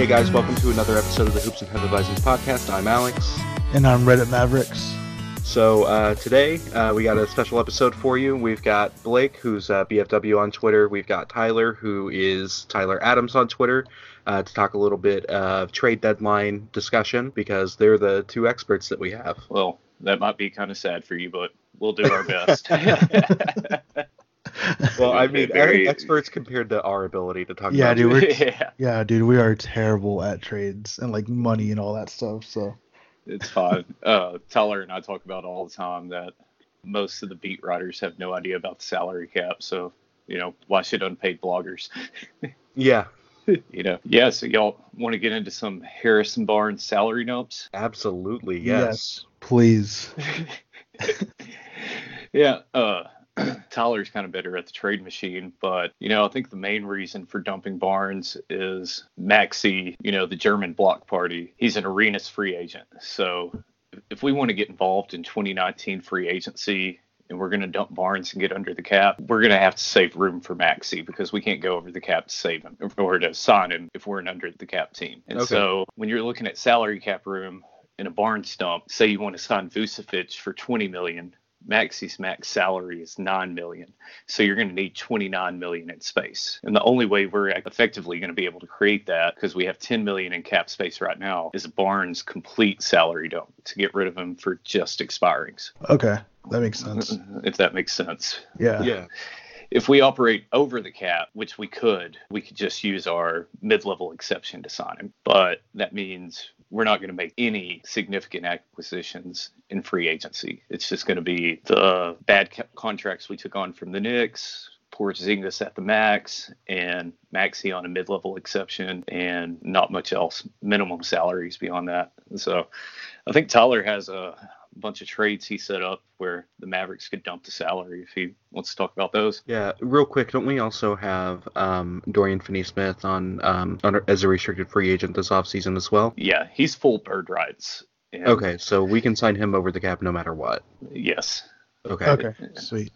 Hey guys, welcome to another episode of the Hoops and Headvisings podcast. I'm Alex. And I'm Reddit Mavericks. So uh, today uh, we got a special episode for you. We've got Blake, who's uh, BFW on Twitter. We've got Tyler, who is Tyler Atoms on Twitter, uh, to talk a little bit of trade deadline discussion because they're the two experts that we have. Well, that might be kind of sad for you, but we'll do our best. Well, I mean, Very- experts compared to our ability to talk Yeah, about dude. We're, yeah, yeah, dude. We are terrible at trades and like money and all that stuff. So it's fine. Uh, Tyler and I talk about all the time that most of the beat writers have no idea about the salary cap. So, you know, why should unpaid bloggers? Yeah, you know, yeah. So y'all want to get into some Harrison Barnes salary dumps? absolutely. Yes. please. Yeah, uh, Tyler's kind of better at the trade machine, but you know, I think the main reason for dumping Barnes is Maxi, you know, the German block party. He's an arenas free agent. So if we want to get involved in 2019 free agency and we're going to dump Barnes and get under the cap, we're going to have to save room for Maxi because we can't go over the cap to save him or to sign him if we're an under the cap team. And Okay. so when you're looking at salary cap room in a Barnes dump, say you want to sign Vucevic for 20 million, Maxi's max salary is 9 million. So you're going to need 29 million in space. And the only way we're effectively going to be able to create that because we have 10 million in cap space right now is Barnes complete salary dump to get rid of him for just expirings. Okay, that makes sense. Mm-hmm. If that makes sense. Yeah. Yeah. If we operate over the cap, which we could, we could just use our mid-level exception to sign him. But that means we're not going to make any significant acquisitions in free agency. It's just going to be the bad ca- contracts we took on from the Knicks, Porzingis at the max, and Maxi on a mid-level exception, and not much else. Minimum salaries beyond that. So, I think Tyler has a bunch of trades he set up where the Mavericks could dump the salary if he wants to talk about those. Yeah, real quick, don't we also have um, Dorian Finney-Smith on um, under, as a restricted free agent this offseason as well? Yeah, he's full bird rights. And Okay, so we can sign him over the cap no matter what. Yes. Okay. Okay, sweet.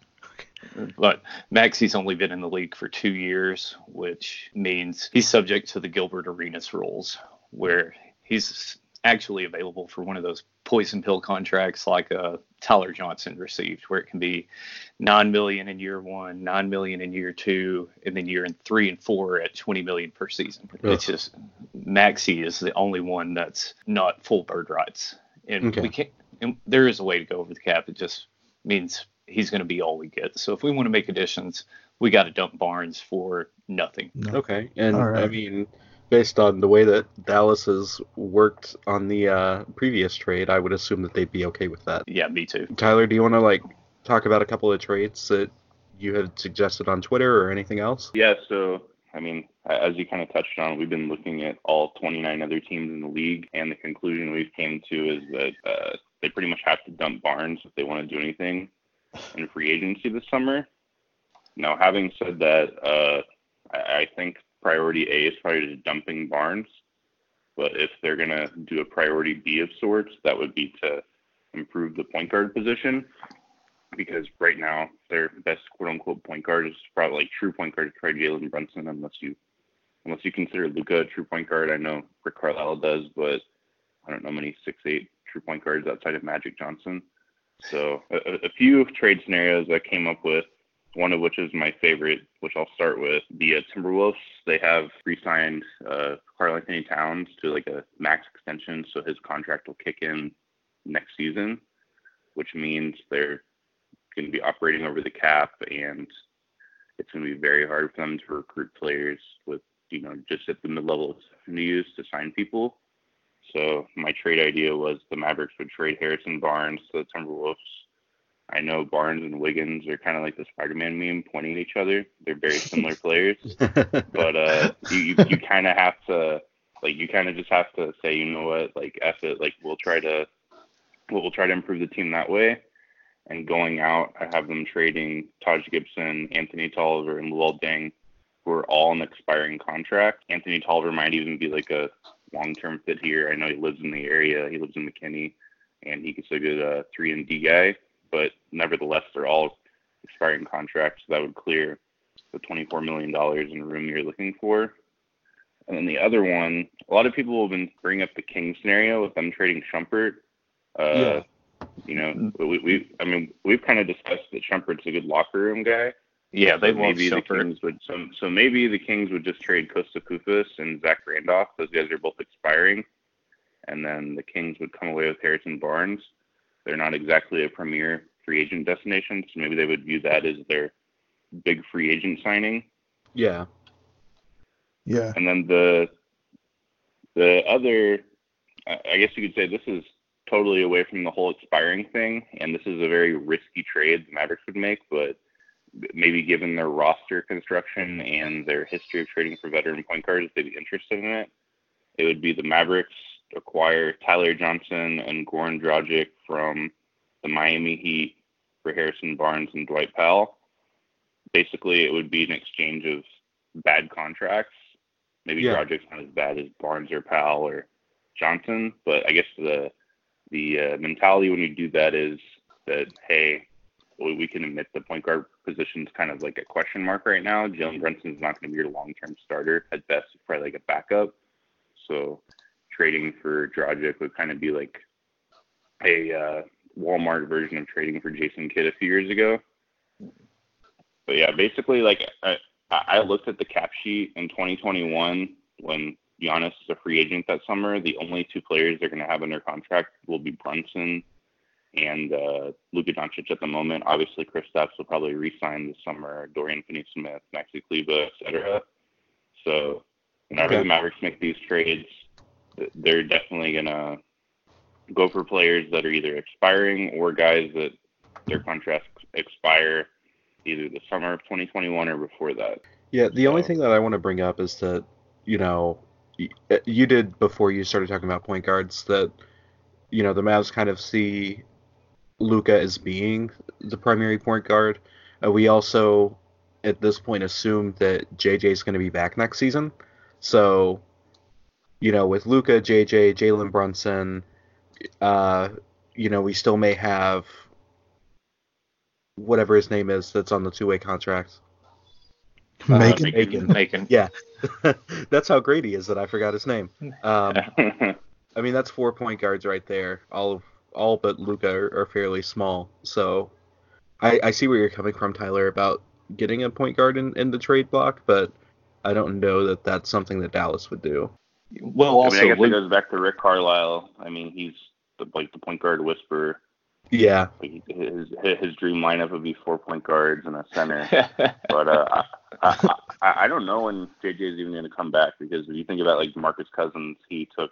But Maxi's only been in the league for two years, which means he's subject to the Gilbert Arenas rules, where he's actually available for one of those poison pill contracts like uh, Tyler Johnson received, where it can be nine million in year one, nine million in year two, and then year in three and four at twenty million per season. It's just Maxi is the only one that's not full bird rights, and Okay. we can't. And there is a way to go over the cap. It just means he's going to be all we get. So if we want to make additions, we got to dump Barnes for nothing. No. Okay, and All right. I mean, based on the way that Dallas has worked on the uh, previous trade, I would assume that they'd be okay with that. Yeah, me too. Tyler, do you want to like talk about a couple of trades that you had suggested on Twitter or anything else? Yeah, so I mean, as you kind of touched on, we've been looking at all 29 other teams in the league, and the conclusion we've came to is that uh, they pretty much have to dump Barnes if they want to do anything in free agency this summer. Now, having said that, uh, I, I think priority A is probably just dumping Barnes, but if they're gonna do a priority B of sorts, that would be to improve the point guard position because right now their best quote unquote point guard is probably like true point guard is probably Jalen Brunson unless you unless you consider Luka a true point guard. I know Rick Carlisle does, but I don't know many six eight true point guards outside of Magic Johnson. So a- a few trade scenarios I came up with. One of which is my favorite, which I'll start with. The uh, Timberwolves, they have re-signed uh, Karl-Anthony Towns to like a max extension, so his contract will kick in next season, which means they're going to be operating over the cap, and it's going to be very hard for them to recruit players with, you know, just at the mid-level exception to use to sign people. So my trade idea was the Mavericks would trade Harrison Barnes to the Timberwolves. I know Barnes and Wiggins are kind of like the Spider-Man meme pointing at each other. They're very similar players, but uh, you you, you kind of have to like you kind of just have to say, you know what, like F it, like we'll try to we'll, we'll try to improve the team that way. And going out, I have them trading Taj Gibson, Anthony Tolliver, and Luol Deng, who are all in expiring contract. Anthony Tolliver might even be like a long-term fit here. I know he lives in the area. He lives in McKinney, and he could still get a three and D guy. But nevertheless, they're all expiring contracts. That would clear the $24 million in room you're looking for. And then the other one, a lot of people have been bringing up the King scenario with them trading Shumpert. Uh, Yeah. You know, we, we, I mean, we've kind of discussed that Shumpert's a good locker room guy. Yeah, they love maybe the Shumpert. Kings would so, so maybe the Kings would just trade Kosta Koufos and Zach Randolph. Those guys are both expiring, and then the Kings would come away with Harrison Barnes. They're not exactly a premier free agent destination, so maybe they would view that as their big free agent signing. yeah. Yeah. And then the the other, I I guess you could say this is totally away from the whole expiring thing, and this is a very risky trade the Mavericks would make, but maybe given their roster construction and their history of trading for veteran point guards, they'd be interested in it. It would be the Mavericks acquire Tyler Johnson and Goran Dragic from the Miami Heat for Harrison Barnes and Dwight Powell. Basically, it would be an exchange of bad contracts. Maybe Yeah. Dragic's not as bad as Barnes or Powell or Johnson, but I guess the the uh, mentality when you do that is that hey, we, can admit the point guard position is kind of like a question mark right now. Jalen Brunson's not going to be your long term starter. At best, he's probably like a backup. So trading for Dragic would kind of be like a uh, Walmart version of trading for Jason Kidd a few years ago. But yeah, basically, like I, I looked at the cap sheet in 2021 when Giannis is a free agent that summer. The only two players they're going to have under contract will be Brunson and uh, Luka Doncic at the moment. Obviously, Chris Stapps will probably re-sign this summer. Dorian Finney-Smith, Maxi Kleber, etc. So whenever Okay. the Mavericks make these trades, they're definitely going to go for players that are either expiring or guys that their contracts expire either the summer of 2021 or before that. Yeah, the only thing that I want to bring up is that, you know, uh, you did before you started talking about point guards that, you know, the Mavs kind of see Luka as being the primary point guard. Uh, we also, at this point, assume that JJ is going to be back next season. So, you know, with Luka, JJ, Jalen Brunson, uh, you know, we still may have whatever his name is that's on the two-way contract. Uh, Macon. Macon. Macon. Yeah, that's how great he is that I forgot his name. Um, I mean, that's four point guards right there. All of all but Luka are, are fairly small. So I, I see where you're coming from, Tyler, about getting a point guard in, in the trade block, but I don't know that that's something that Dallas would do. Well, I also, mean, I guess Luke- it goes back to Rick Carlisle. I mean, he's the, like the point guard whisperer. Yeah, Like his his dream lineup would be four point guards and a center. but uh, I, I, I I don't know when JJ is even going to come back because if you think about like Marcus Cousins, he took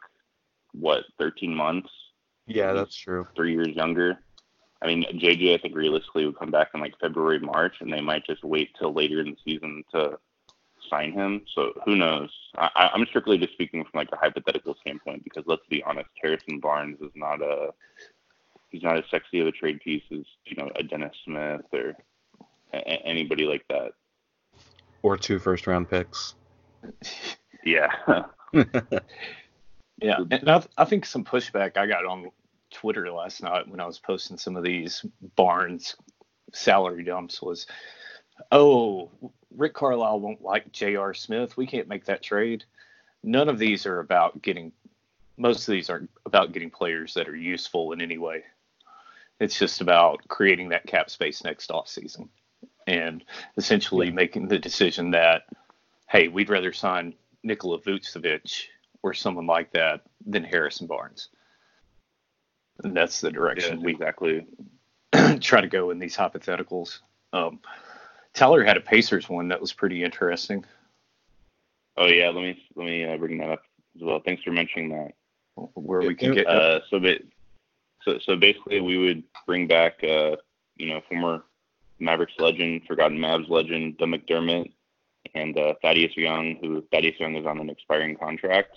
what 13 months, yeah, that's true. three years younger. I mean, JJ, I think realistically would come back in like February, March, and they might just wait till later in the season to sign him. So who knows? I, I- I'm strictly just speaking from like a hypothetical standpoint because let's be honest, Harrison Barnes is not a he's not as sexy of a trade piece as you know a Dennis Smith or a- a- anybody like that. Or two first round picks. Yeah. Yeah, and I, I think some pushback I got on Twitter last night when I was posting some of these Barnes salary dumps was, oh, Rick Carlisle won't like J.R. Smith. We can't make that trade. None of these are about getting. Most of these aren't about getting players that are useful in any way. It's just about creating that cap space next offseason and essentially making the decision that, hey, we'd rather sign Nikola Vucevic or someone like that than Harrison Barnes. And that's the yeah direction we exactly. try to go in these hypotheticals. Um, Tyler had a Pacers one that was pretty interesting. Oh yeah, let me let me uh, bring that up as well. Thanks for mentioning that. where we can get. Uh, so, ba- so, so basically, we would bring back, uh, you know, former Mavericks legend, forgotten Mavs legend, Doug McDermott, and uh, Thaddeus Young, who Thaddeus Young is on an expiring contract,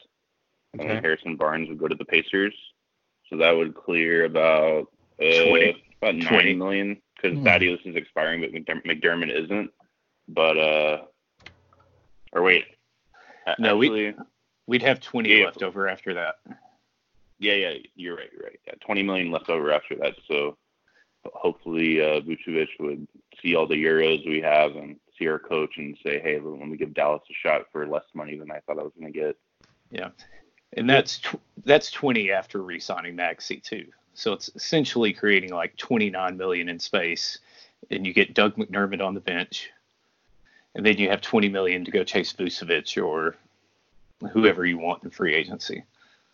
and then Harrison Barnes would go to the Pacers. So that would clear about uh, 20. about nine 20. million because Hmm. Thaddeus is expiring, but McDermott isn't. But uh, or wait, No, we- actually, We'd have 20 Yeah. left over after that. Yeah, yeah, you're right, you're right. Yeah, 20 million left over after that. So hopefully uh, Vucevic would see all the euros we have and see our coach and say, hey, let me give Dallas a shot for less money than I thought I was going to get. Yeah, and that's tw- that's 20 after re-signing Maxi too. So it's essentially creating like 29 million in space, and you get Doug McDermott on the bench, and then you have 20 million to go chase Vucevic or whoever you want in free agency.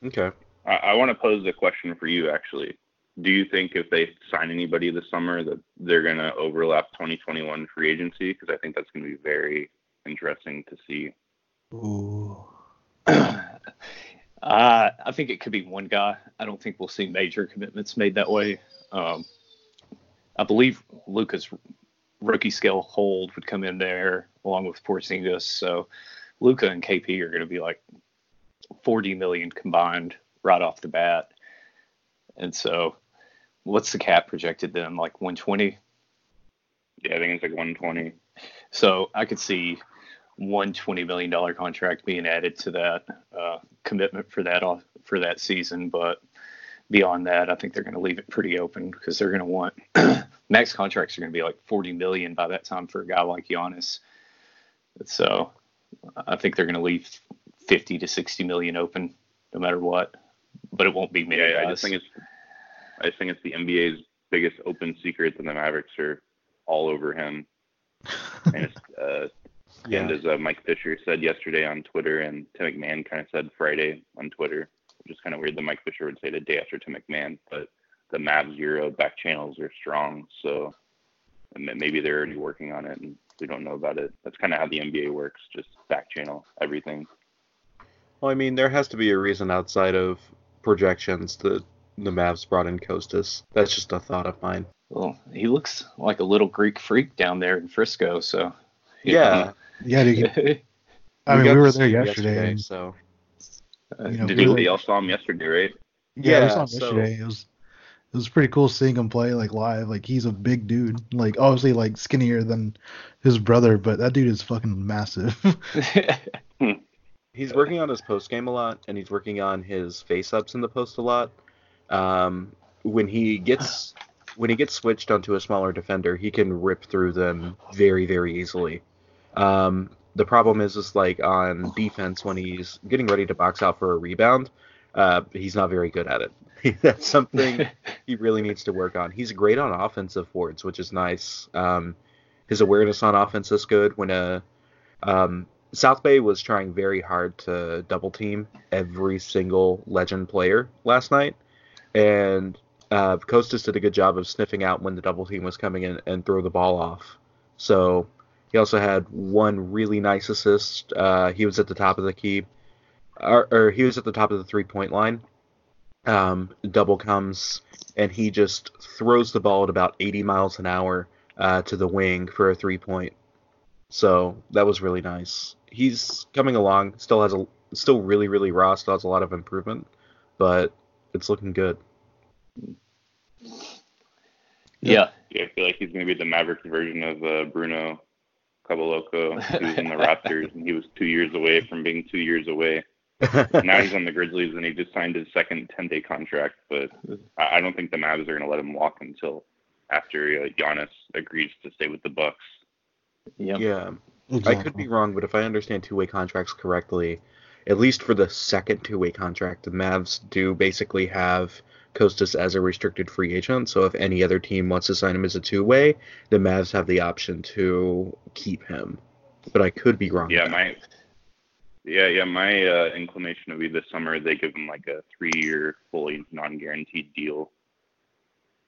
Okay. I, I want to pose a question for you, actually. Do you think if they sign anybody this summer that they're going to overlap 2021 free agency? Because I think that's going to be very interesting to see. Ooh. Uh, I think it could be one guy. I don't think we'll see major commitments made that way. Um, I believe Luka's rookie scale hold would come in there along with Porzingis. So Luka and KP are going to be like 40 million combined right off the bat. And so, what's the cap projected then? Like 120. Yeah, I think it's like 120. So I could see one twenty million dollar contract being added to that uh, commitment for that off, for that season. But beyond that, I think they're going to leave it pretty open because they're going to want max contracts are going to be like forty million by that time for a guy like Giannis. So I think they're going to leave fifty to sixty million open no matter what. But it won't be many Yeah, I just think it's I just think it's the NBA's biggest open secret that the Mavericks are all over him. And it's, uh, Yeah. and as uh, Mike Fisher said yesterday on Twitter, and Tim McMahon kind of said Friday on Twitter, which is kind of weird that Mike Fisher would say the day after Tim McMahon, but the Mavs Euro back channels are strong, so maybe they're already working on it, and we don't know about it. That's kind of how the NBA works, just back channel everything. Well, I mean, there has to be a reason outside of projections that the Mavs brought in Kostas. That's just a thought of mine. well, he looks like a little Greek freak down there in Frisco. So Yeah. Yeah, dude. I mean, got we were there him yesterday. and- so Uh, You know, did we he were- We all saw him yesterday, right? Yeah, we saw him so- yesterday. It was it was pretty cool seeing him play like live. Like he's a big dude. Like obviously like skinnier than his brother, but that dude is fucking massive. he's working on his post game a lot, and he's working on his face ups in the post a lot. Um, when he gets when he gets switched onto a smaller defender, he can rip through them very very easily. Um, the problem is, is like on defense when he's getting ready to box out for a rebound, uh, he's not very good at it. That's something he really needs to work on. He's great on offensive boards, which is nice. Um, his awareness on offense is good. When a um, South Bay was trying very hard to double team every single legend player last night, and uh, Kostas did a good job of sniffing out when the double team was coming in and throw the ball off. So he also had one really nice assist. Uh, he was at the top of the key, or, or he was at the top of the three point line. Um, double comes and he just throws the ball at about 80 miles an hour uh, to the wing for a three point. So that was really nice. He's coming along. Still has a still really really raw. Still has a lot of improvement, but it's looking good. yeah. Yeah, I feel like he's going to be the Mavericks version of uh, Bruno Caboclo, who's in the Raptors, and he was two years away from being two years away. now he's on the Grizzlies, and he just signed his second 10-day contract. But I I don't think the Mavs are going to let him walk until after uh, Giannis agrees to stay with the Bucks. Yep. yeah, I could be wrong, but if I understand two way contracts correctly, at least for the second two way contract, the Mavs do basically have Kostas as a restricted free agent. So if any other team wants to sign him as a two way, the Mavs have the option to keep him. But I could be wrong. Yeah, my yeah, yeah, my uh, inclination would be this summer they give him like a three-year, fully non-guaranteed deal.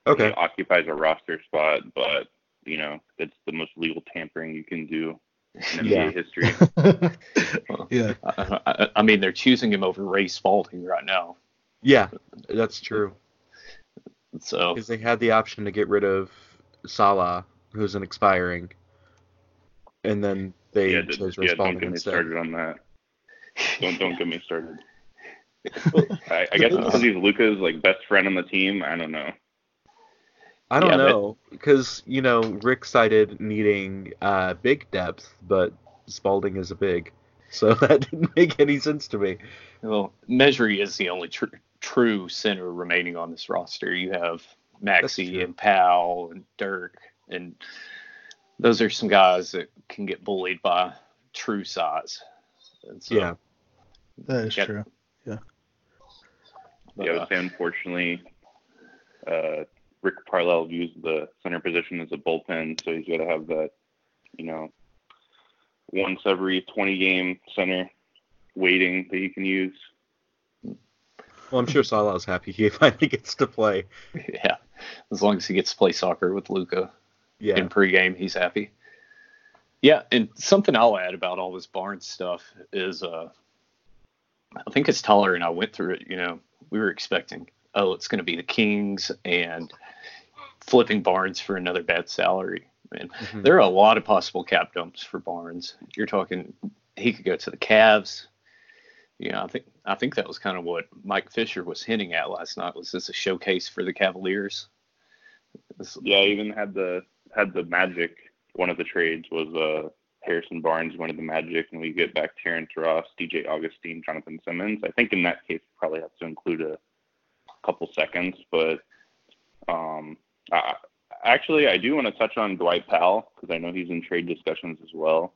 okay. He occupies a roster spot, but you know it's the most legal tampering you can do in NBA Yeah. history. yeah. I, I, I mean, they're choosing him over Ray Spalding right now. Yeah, that's true. So Because they had the option to get rid of Salah, who's an expiring, and then they yeah, chose yeah, don't Spalding get me instead. started on that. Don't don't get me started. I, I guess it's because he's Luka's like best friend on the team. I don't know. I don't Yeah, know, because you know Rick cited needing uh, big depth, but Spalding is a big, so that didn't make any sense to me. well, Mejri is the only tr- true center remaining on this roster. You have That's Maxi and Powell and Dirk, and those are some guys that can get bullied by true size. And so, Yeah, That is Yep. true. but, yeah, I uh, would say unfortunately, uh, Rick Parlell views the center position as a bullpen, so he's got to have that, you know, once every 20 game center waiting that he can use. Well, I'm sure Salah's happy he finally gets to play. yeah, as long as he gets to play soccer with Luka. Yeah, in pregame. He's happy. Yeah, and something I'll add about all this Barnes stuff is, uh, I think it's Tyler and I went through it. You know, we were expecting, oh, it's going to be the Kings and flipping Barnes for another bad salary. And Mhm. there are a lot of possible cap dumps for Barnes. You're talking he could go to the Cavs. You know, I think I think that was kind of what Mike Fisher was hinting at last night. Was this a showcase for the Cavaliers? This- Yeah, I even had the had the Magic. One of the trades was uh, Harrison Barnes, one of the Magic, and we get back Terrence Ross, DJ Augustin, Jonathan Simmons. I think in that case, we probably have to include a couple seconds, but um, I, actually, I do want to touch on Dwight Powell because I know he's in trade discussions as well.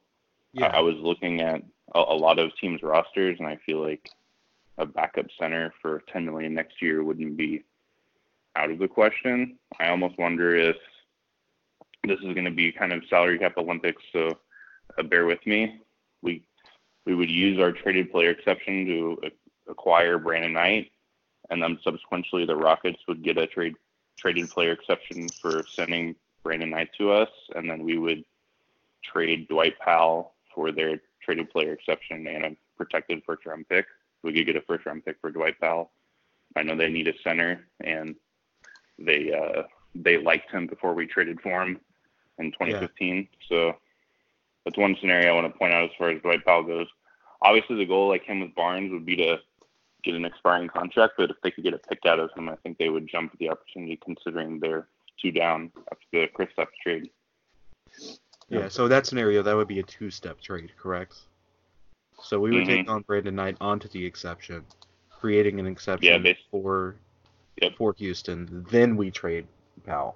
I, I was looking at a, a lot of teams' rosters, and I feel like a backup center for 10 million next year wouldn't be out of the question. I almost wonder if this is going to be kind of salary cap Olympics, so uh, bear with me. We we would use our traded player exception to acquire Brandon Knight, and then subsequently the Rockets would get a trade traded player exception for sending Brandon Knight to us, and then we would trade Dwight Powell for their traded player exception and a protected first round pick. We could get a first round pick for Dwight Powell. I know they need a center, and they uh, they liked him before we traded for him in 2015. So that's one scenario I want to point out as far as Dwight Powell goes. Obviously, the goal, like him with Barnes, would be to get an expiring contract. But if they could get a pick out of him, I think they would jump at the opportunity, considering they're two down after the Chris Kristaps trade. Yeah. So that scenario, that would be a two-step trade, correct? So we would Mm-hmm. take on Brandon Knight onto the exception, creating an exception Yeah, bas- for Yep. for Houston. Then we trade Powell.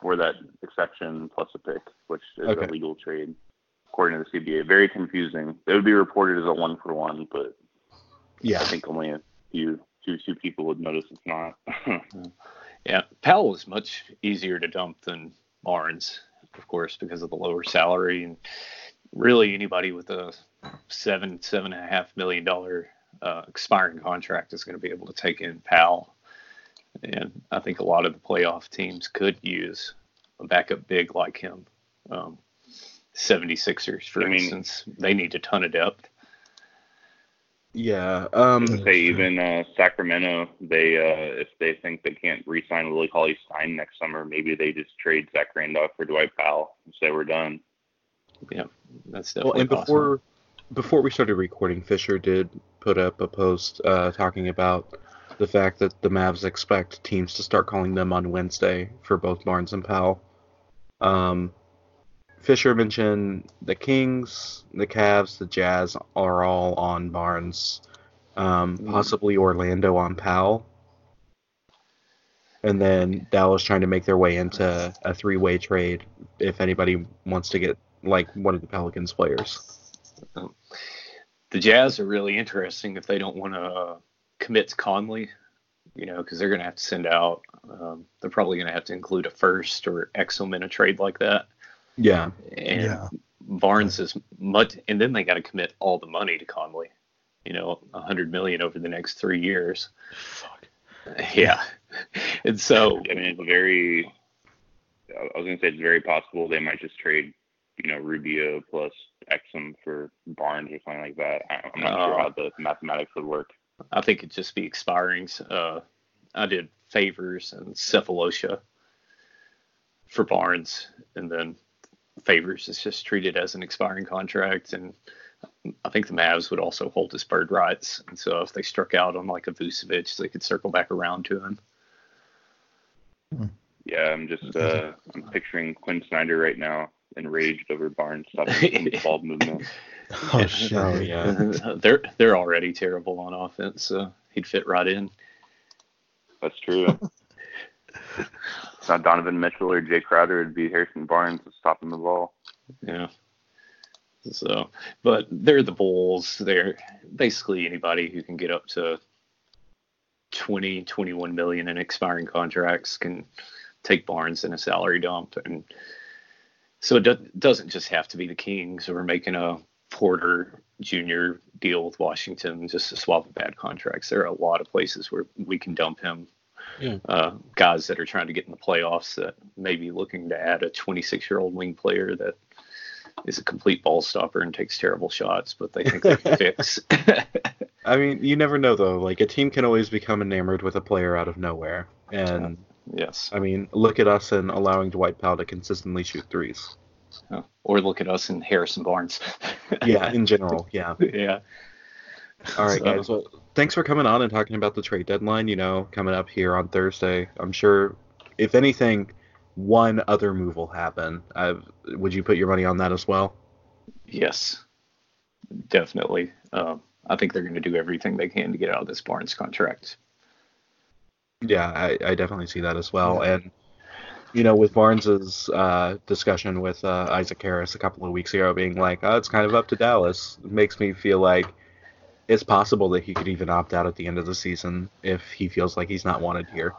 for that exception plus a pick, which is Okay. a legal trade according to the CBA. Very confusing. It would be reported as a one for one, but yeah, I think only a few two two people would notice it's not. Yeah, Powell is much easier to dump than Barnes, of course, because of the lower salary and really anybody with a seven seven and a half million dollar uh, expiring contract is going to be able to take in Powell. And I think a lot of the playoff teams could use a backup big like him. Um, 76ers, for I mean- instance, they need a ton of depth. Yeah. Um, to say even uh, Sacramento, they uh, if they think they can't re-sign Willie Cauley Stein next summer, maybe they just trade Zach Randolph for Dwight Powell and say we're done. Yeah, that's definitely Well, and possible. before before we started recording, Fisher did put up a post uh, talking about the fact that the Mavs expect teams to start calling them on Wednesday for both Barnes and Powell. Um, Fisher mentioned the Kings, the Cavs, the Jazz are all on Barnes, um, Mm. possibly Orlando on Powell. And then Dallas trying to make their way into a three-way trade if anybody wants to get like one of the Pelicans players. the Jazz are really interesting if they don't want to commit to Conley, you know, because they're going to have to send out. Um, they're probably going to have to include a first or Exum in a trade like that. Yeah, And Yeah. Barnes is much, and then they got to commit all the money to Conley. You know, a hundred million over the next three years. Fuck. Yeah, and so I mean, it's very. I was gonna say it's very possible they might just trade, you know, Rubio plus Exum for Barnes or something like that. I- I'm not sure Oh. how the mathematics would work. I think it'd just be expirings. Uh, I did Favors and Sefolosha for Barnes, and then Favors is just treated as an expiring contract, and I think the Mavs would also hold his bird rights, and so if they struck out on like a Vucevic, they could circle back around to him. Yeah, I'm just uh, I'm picturing Quinn Snyder right now, enraged over Barnes stopping the ball movement. Oh shit. Oh, yeah. they're they're already terrible on offense, so he'd fit right in. That's true. it's not Donovan Mitchell or Jae Crowder. It'd be Harrison Barnes stopping the ball. Yeah. So, but they're the Bulls. They're basically anybody who can get up to 20, 21 million in expiring contracts can take Barnes in a salary dump. And so it do- doesn't just have to be the Kings or making a Porter Jr. deal with Washington just to swap bad contracts. There are a lot of places where we can dump him. Yeah. Uh, guys that are trying to get in the playoffs that may be looking to add a 26 year old wing player that is a complete ball stopper and takes terrible shots, but they think they can fix. I mean, you never know though. Like a team can always become enamored with a player out of nowhere, and yes. I mean, look at us and allowing Dwight Powell to consistently shoot threes. Or look at us and Harrison Barnes. Yeah, in general, yeah. yeah. All right, So- guys. Well, thanks for coming on and talking about the trade deadline. You know, coming up here on Thursday. I'm sure, if anything, one other move will happen. i would you put your money on that as well? Yes. Definitely. Um, I think they're going to do everything they can to get out of this Barnes contract. Yeah, I, I definitely see that as well. And you know, with Barnes's uh, discussion with uh, Isaac Harris a couple of weeks ago, being like, "Oh, it's kind of up to Dallas," makes me feel like it's possible that he could even opt out at the end of the season if he feels like he's not wanted here.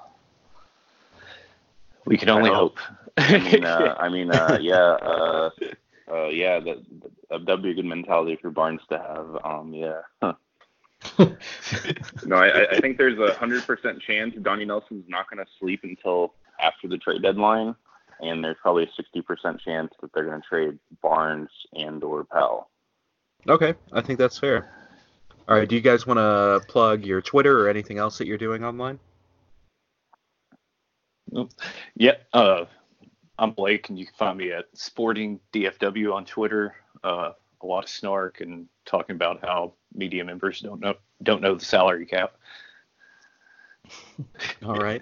We can only I hope. I mean, uh, I mean, uh, yeah, uh, uh, yeah, that that'd be a good mentality for Barnes to have. Um, yeah. Huh. no, I, I think there's a hundred percent chance Donnie Nelson's not going to sleep until after the trade deadline, and there's probably a sixty percent chance that they're going to trade Barnes and or Pell. Okay, I think that's fair. All right, do you guys want to plug your Twitter or anything else that you're doing online? Yeah, uh, I'm Blake, and you can find me at Sporting BFW on Twitter. Uh, a lot of snark and talking about how media members don't know don't know the salary cap. All right.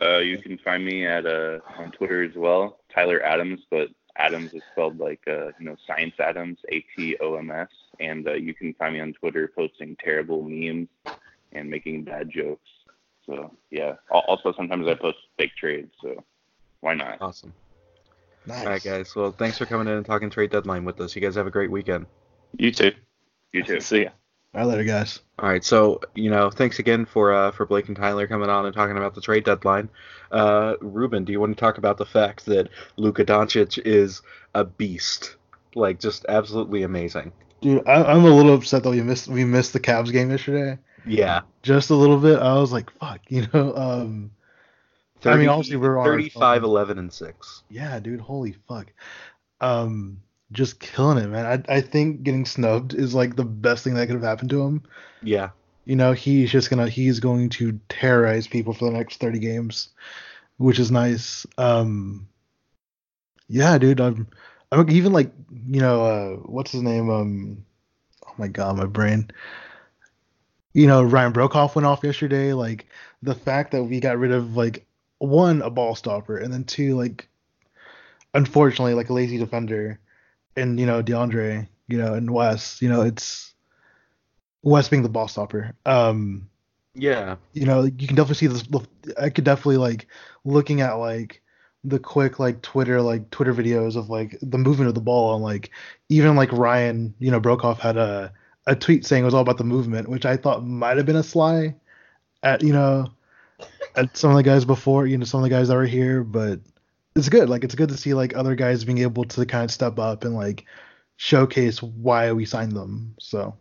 Uh, you can find me at uh, on Twitter as well, Tyler Adams, but Adams is spelled like uh, you know Science Adams, A T O M S, and uh, you can find me on Twitter posting terrible memes and making bad jokes. So yeah. Also, sometimes I post fake trades, so why not? Awesome. Nice. All right, guys. Well, thanks for coming in and talking trade deadline with us. You guys have a great weekend. You too. You too. See ya. All right, later, guys. All right, so you know, thanks again for uh, for Blake and Tyler coming on and talking about the trade deadline. Uh, Ruben, do you want to talk about the fact that Luka Doncic is a beast, like just absolutely amazing? Dude, I, I'm a little upset that we missed we missed the Cavs game yesterday. Yeah, Just a little bit. I was like, fuck, you know. Um, I mean, obviously we're on 35, 11, and six. yeah, dude, holy fuck. Um, just killing it, man. I I think getting snubbed is like the best thing that could have happened to him. Yeah, You know, he's just gonna he's going to terrorize people for the next 30 games, which is nice. Um, yeah, dude, I'm I'm even like you know uh what's his name um oh my god my brain. You know Ryan Broekhoff went off yesterday. Like the fact that we got rid of like one a ball stopper and then two like unfortunately like a lazy defender and you know DeAndre you know and Wes you know it's Wes being the ball stopper. Um, yeah, you know, you can definitely see this. I could definitely like looking at like the quick like Twitter like Twitter videos of like the movement of the ball and like even like Ryan, you know, Broekhoff had a a tweet saying it was all about the movement, which I thought might have been a sly at you know at some of the guys before, you know, some of the guys that were here, but it's good. Like it's good to see like other guys being able to kind of step up and like showcase why we signed them. So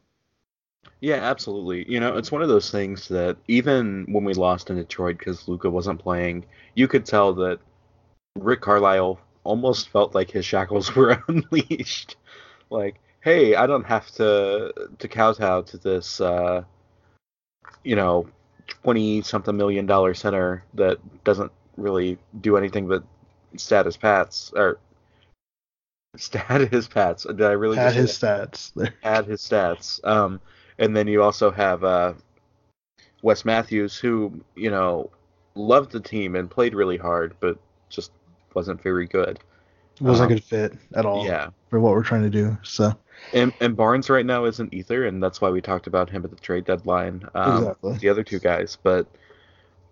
yeah, absolutely. You know, it's one of those things that even when we lost in Detroit because Luka wasn't playing, you could tell that Rick Carlisle almost felt like his shackles were unleashed. Like hey, I don't have to to kowtow to this, uh, you know, twenty something million dollar center that doesn't really do anything but status pats or stat his pats. Did I really just his say stats. that? add his stats? Um, and then you also have uh, Wes Matthews, who you know loved the team and played really hard, but wasn't very good. It wasn't Um, a good fit at all Yeah. for what we're trying to do. So And, and Barnes right now isn't either, and that's why we talked about him at the trade deadline. Um, Exactly. The other two guys, but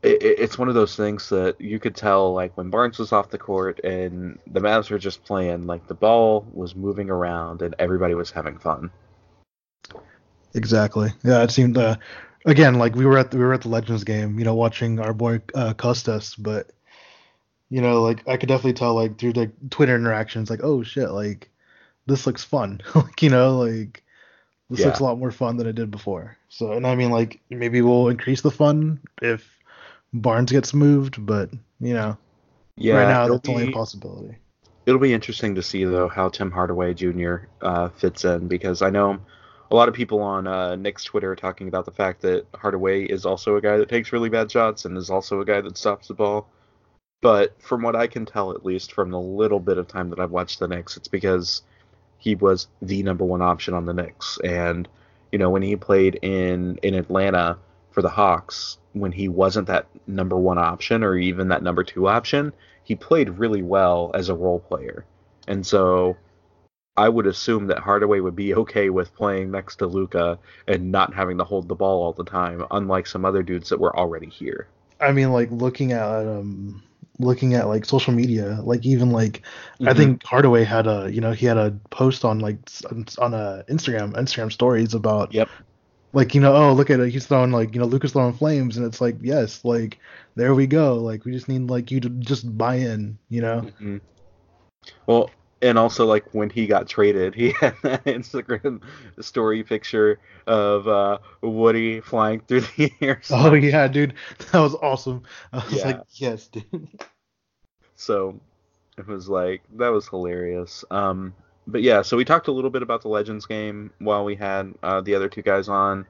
it, it- it's one of those things that you could tell, like when Barnes was off the court and the Mavs were just playing, like the ball was moving around and everybody was having fun. exactly. Yeah, it seemed uh, again like we were at the, we were at the Legends game, you know, watching our boy uh, Kostas, but you know, like I could definitely tell like through the Twitter interactions, like oh shit, like this looks fun, like you know, like this looks a lot more fun than it did before. So, and I mean, like maybe we'll increase the fun if Barnes gets moved, but you know, Yeah, right now that's only a possibility. It'll be interesting to see though how Tim Hardaway Jr. Uh, fits in because I know a lot of people on uh, Knicks Twitter are talking about the fact that Hardaway is also a guy that takes really bad shots and is also a guy that stops the ball. But from what I can tell, at least from the little bit of time that I've watched the Knicks, it's because he was the number one option on the Knicks. And you know when he played in in Atlanta for the Hawks, when he wasn't that number one option or even that number two option, he played really well as a role player. And so I would assume that Hardaway would be okay with playing next to Luka and not having to hold the ball all the time, unlike some other dudes that were already here. I mean, like looking at um, looking at like social media, like even like I Mhm. think Hardaway had a you know he had a post on like on a Instagram Instagram stories about Yep. like you know oh look at it he's throwing like you know Luka's throwing flames and it's like yes like there we go like we just need like you to just buy in you know Mhm. Well, and also like when he got traded, he had that Instagram story picture of uh, Woody flying through the air. oh yeah dude that was awesome I was Yeah. like yes dude So it was like that was hilarious. Um, but yeah, so we talked a little bit about the Legends game while we had uh, the other two guys on.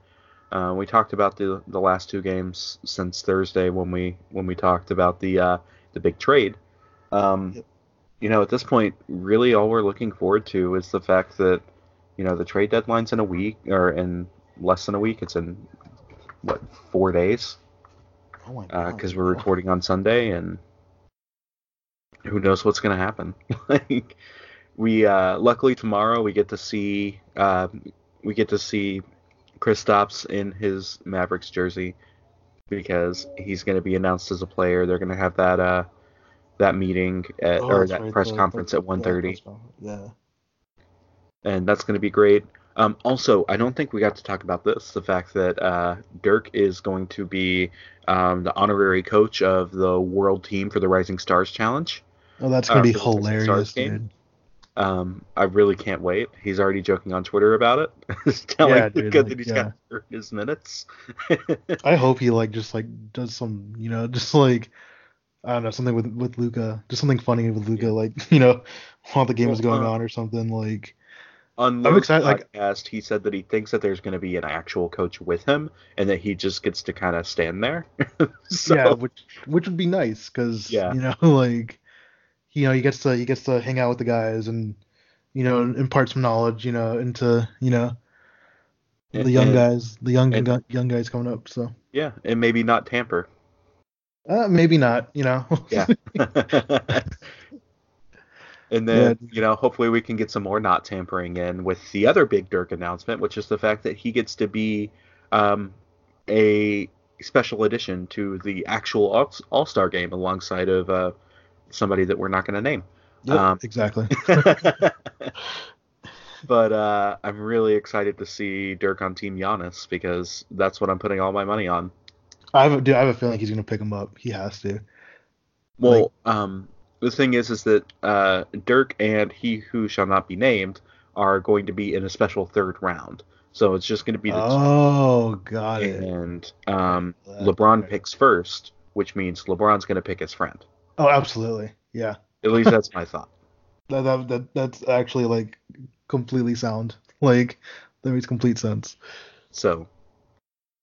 Uh, we talked about the the last two games since Thursday when we when we talked about the uh, the big trade. Um, Yep. You know, at this point, really all we're looking forward to is the fact that you know the trade deadline's in a week or in less than a week. It's in what four days oh my god because we're recording on Sunday, and who knows what's gonna happen. like we, uh, luckily tomorrow we get to see, uh, we get to see Kristaps in his Mavericks jersey because he's gonna be announced as a player. They're gonna have that, uh, that meeting at, Oh, or that right, press the- conference the- at 1:30 yeah, yeah and that's going to be great. Um, also, I don't think we got to talk about this the fact that uh, Dirk is going to be um, the honorary coach of the world team for the Rising Stars Challenge. oh that's gonna Uh, be for the Rising hilarious dude Um, I really can't wait. He's already joking on Twitter about it, telling Yeah, dude, that like, he's yeah. got his minutes. I hope he like just like does some, you know, just like I don't know, something with with Luka, just something funny with Luka, like you know, while the game is Well, going uh, on or something. Like on I'm excited, like- podcast, he said that he thinks that there's going to be an actual coach with him, and that he just gets to kind of stand there. so, yeah, which which would be nice because Yeah. you know, like you know, he gets to he gets to hang out with the guys and you know impart some knowledge, you know, into you know the young and- guys, the young and- young guys coming up. So Yeah, and maybe not tamper. Uh, maybe not, you know. Yeah. and then, Yeah. you know, hopefully we can get some more not tampering in with the other big Dirk announcement, which is the fact that he gets to be um, a special addition to the actual All Star game alongside of uh, somebody that we're not going to name. Yep, Um, exactly. but uh, I'm really excited to see Dirk on Team Giannis because that's what I'm putting all my money on. I have a, dude, I have a feeling he's gonna pick him up. He has to. Well, um, the thing is, is that uh, Dirk and he who shall not be named are going to be in a special third round. So it's just going to be the Oh, got two, it. and um, LeBron okay. picks first, which means LeBron's going to pick his friend. Oh, absolutely. Yeah. At least that's my thought. That, that, that that's actually like completely sound. like that makes complete sense. So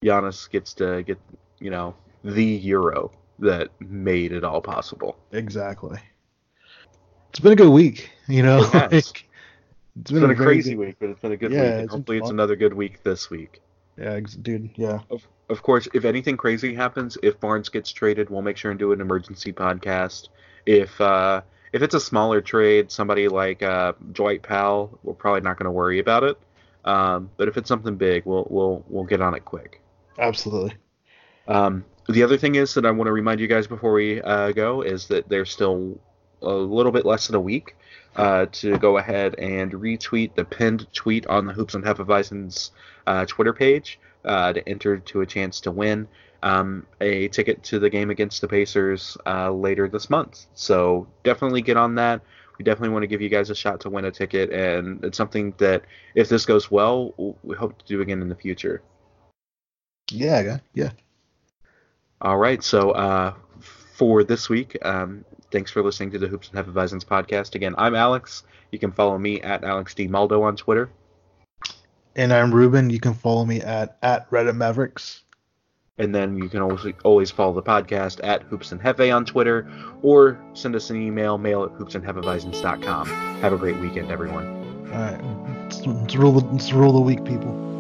Giannis gets to get, you know, the Euro that made it all possible. Exactly. It's been a good week, you know. It has. like, it's It's been, a very crazy good- week, but it's been a good Yeah, week. And hopefully, it's another good week this week. Yeah, ex- dude. Yeah. Of, of course, if anything crazy happens, if Barnes gets traded, we'll make sure and do an emergency podcast. If uh, if it's a smaller trade, somebody like uh, Dwight Powell, we're probably not going to worry about it. Um, but if it's something big, we'll we'll we'll get on it quick. Absolutely. Um, the other thing is that I want to remind you guys before we uh, go is that there's still a little bit less than a week uh, to go ahead and retweet the pinned tweet on the Hoops and Hefeweizens uh, Twitter page uh, to enter to a chance to win um, a ticket to the game against the Pacers uh, later this month. So definitely get on that. We definitely want to give you guys a shot to win a ticket, and it's something that if this goes well, we hope to do again in the future. Yeah. Yeah. All right. So uh, for this week, um, thanks for listening to the Hoops and Hefeweizens podcast. Again, I'm Alex. You can follow me at Alex D Maldo on Twitter. And I'm Ruben. You can follow me at at Reddit Mavericks. And then you can always, always follow the podcast at Hoops and Hefe on Twitter or send us an email, mail at hoopsandhefeweizens.com. Have a great weekend, everyone. All right. Let's, let's rule the let's rule the week, people.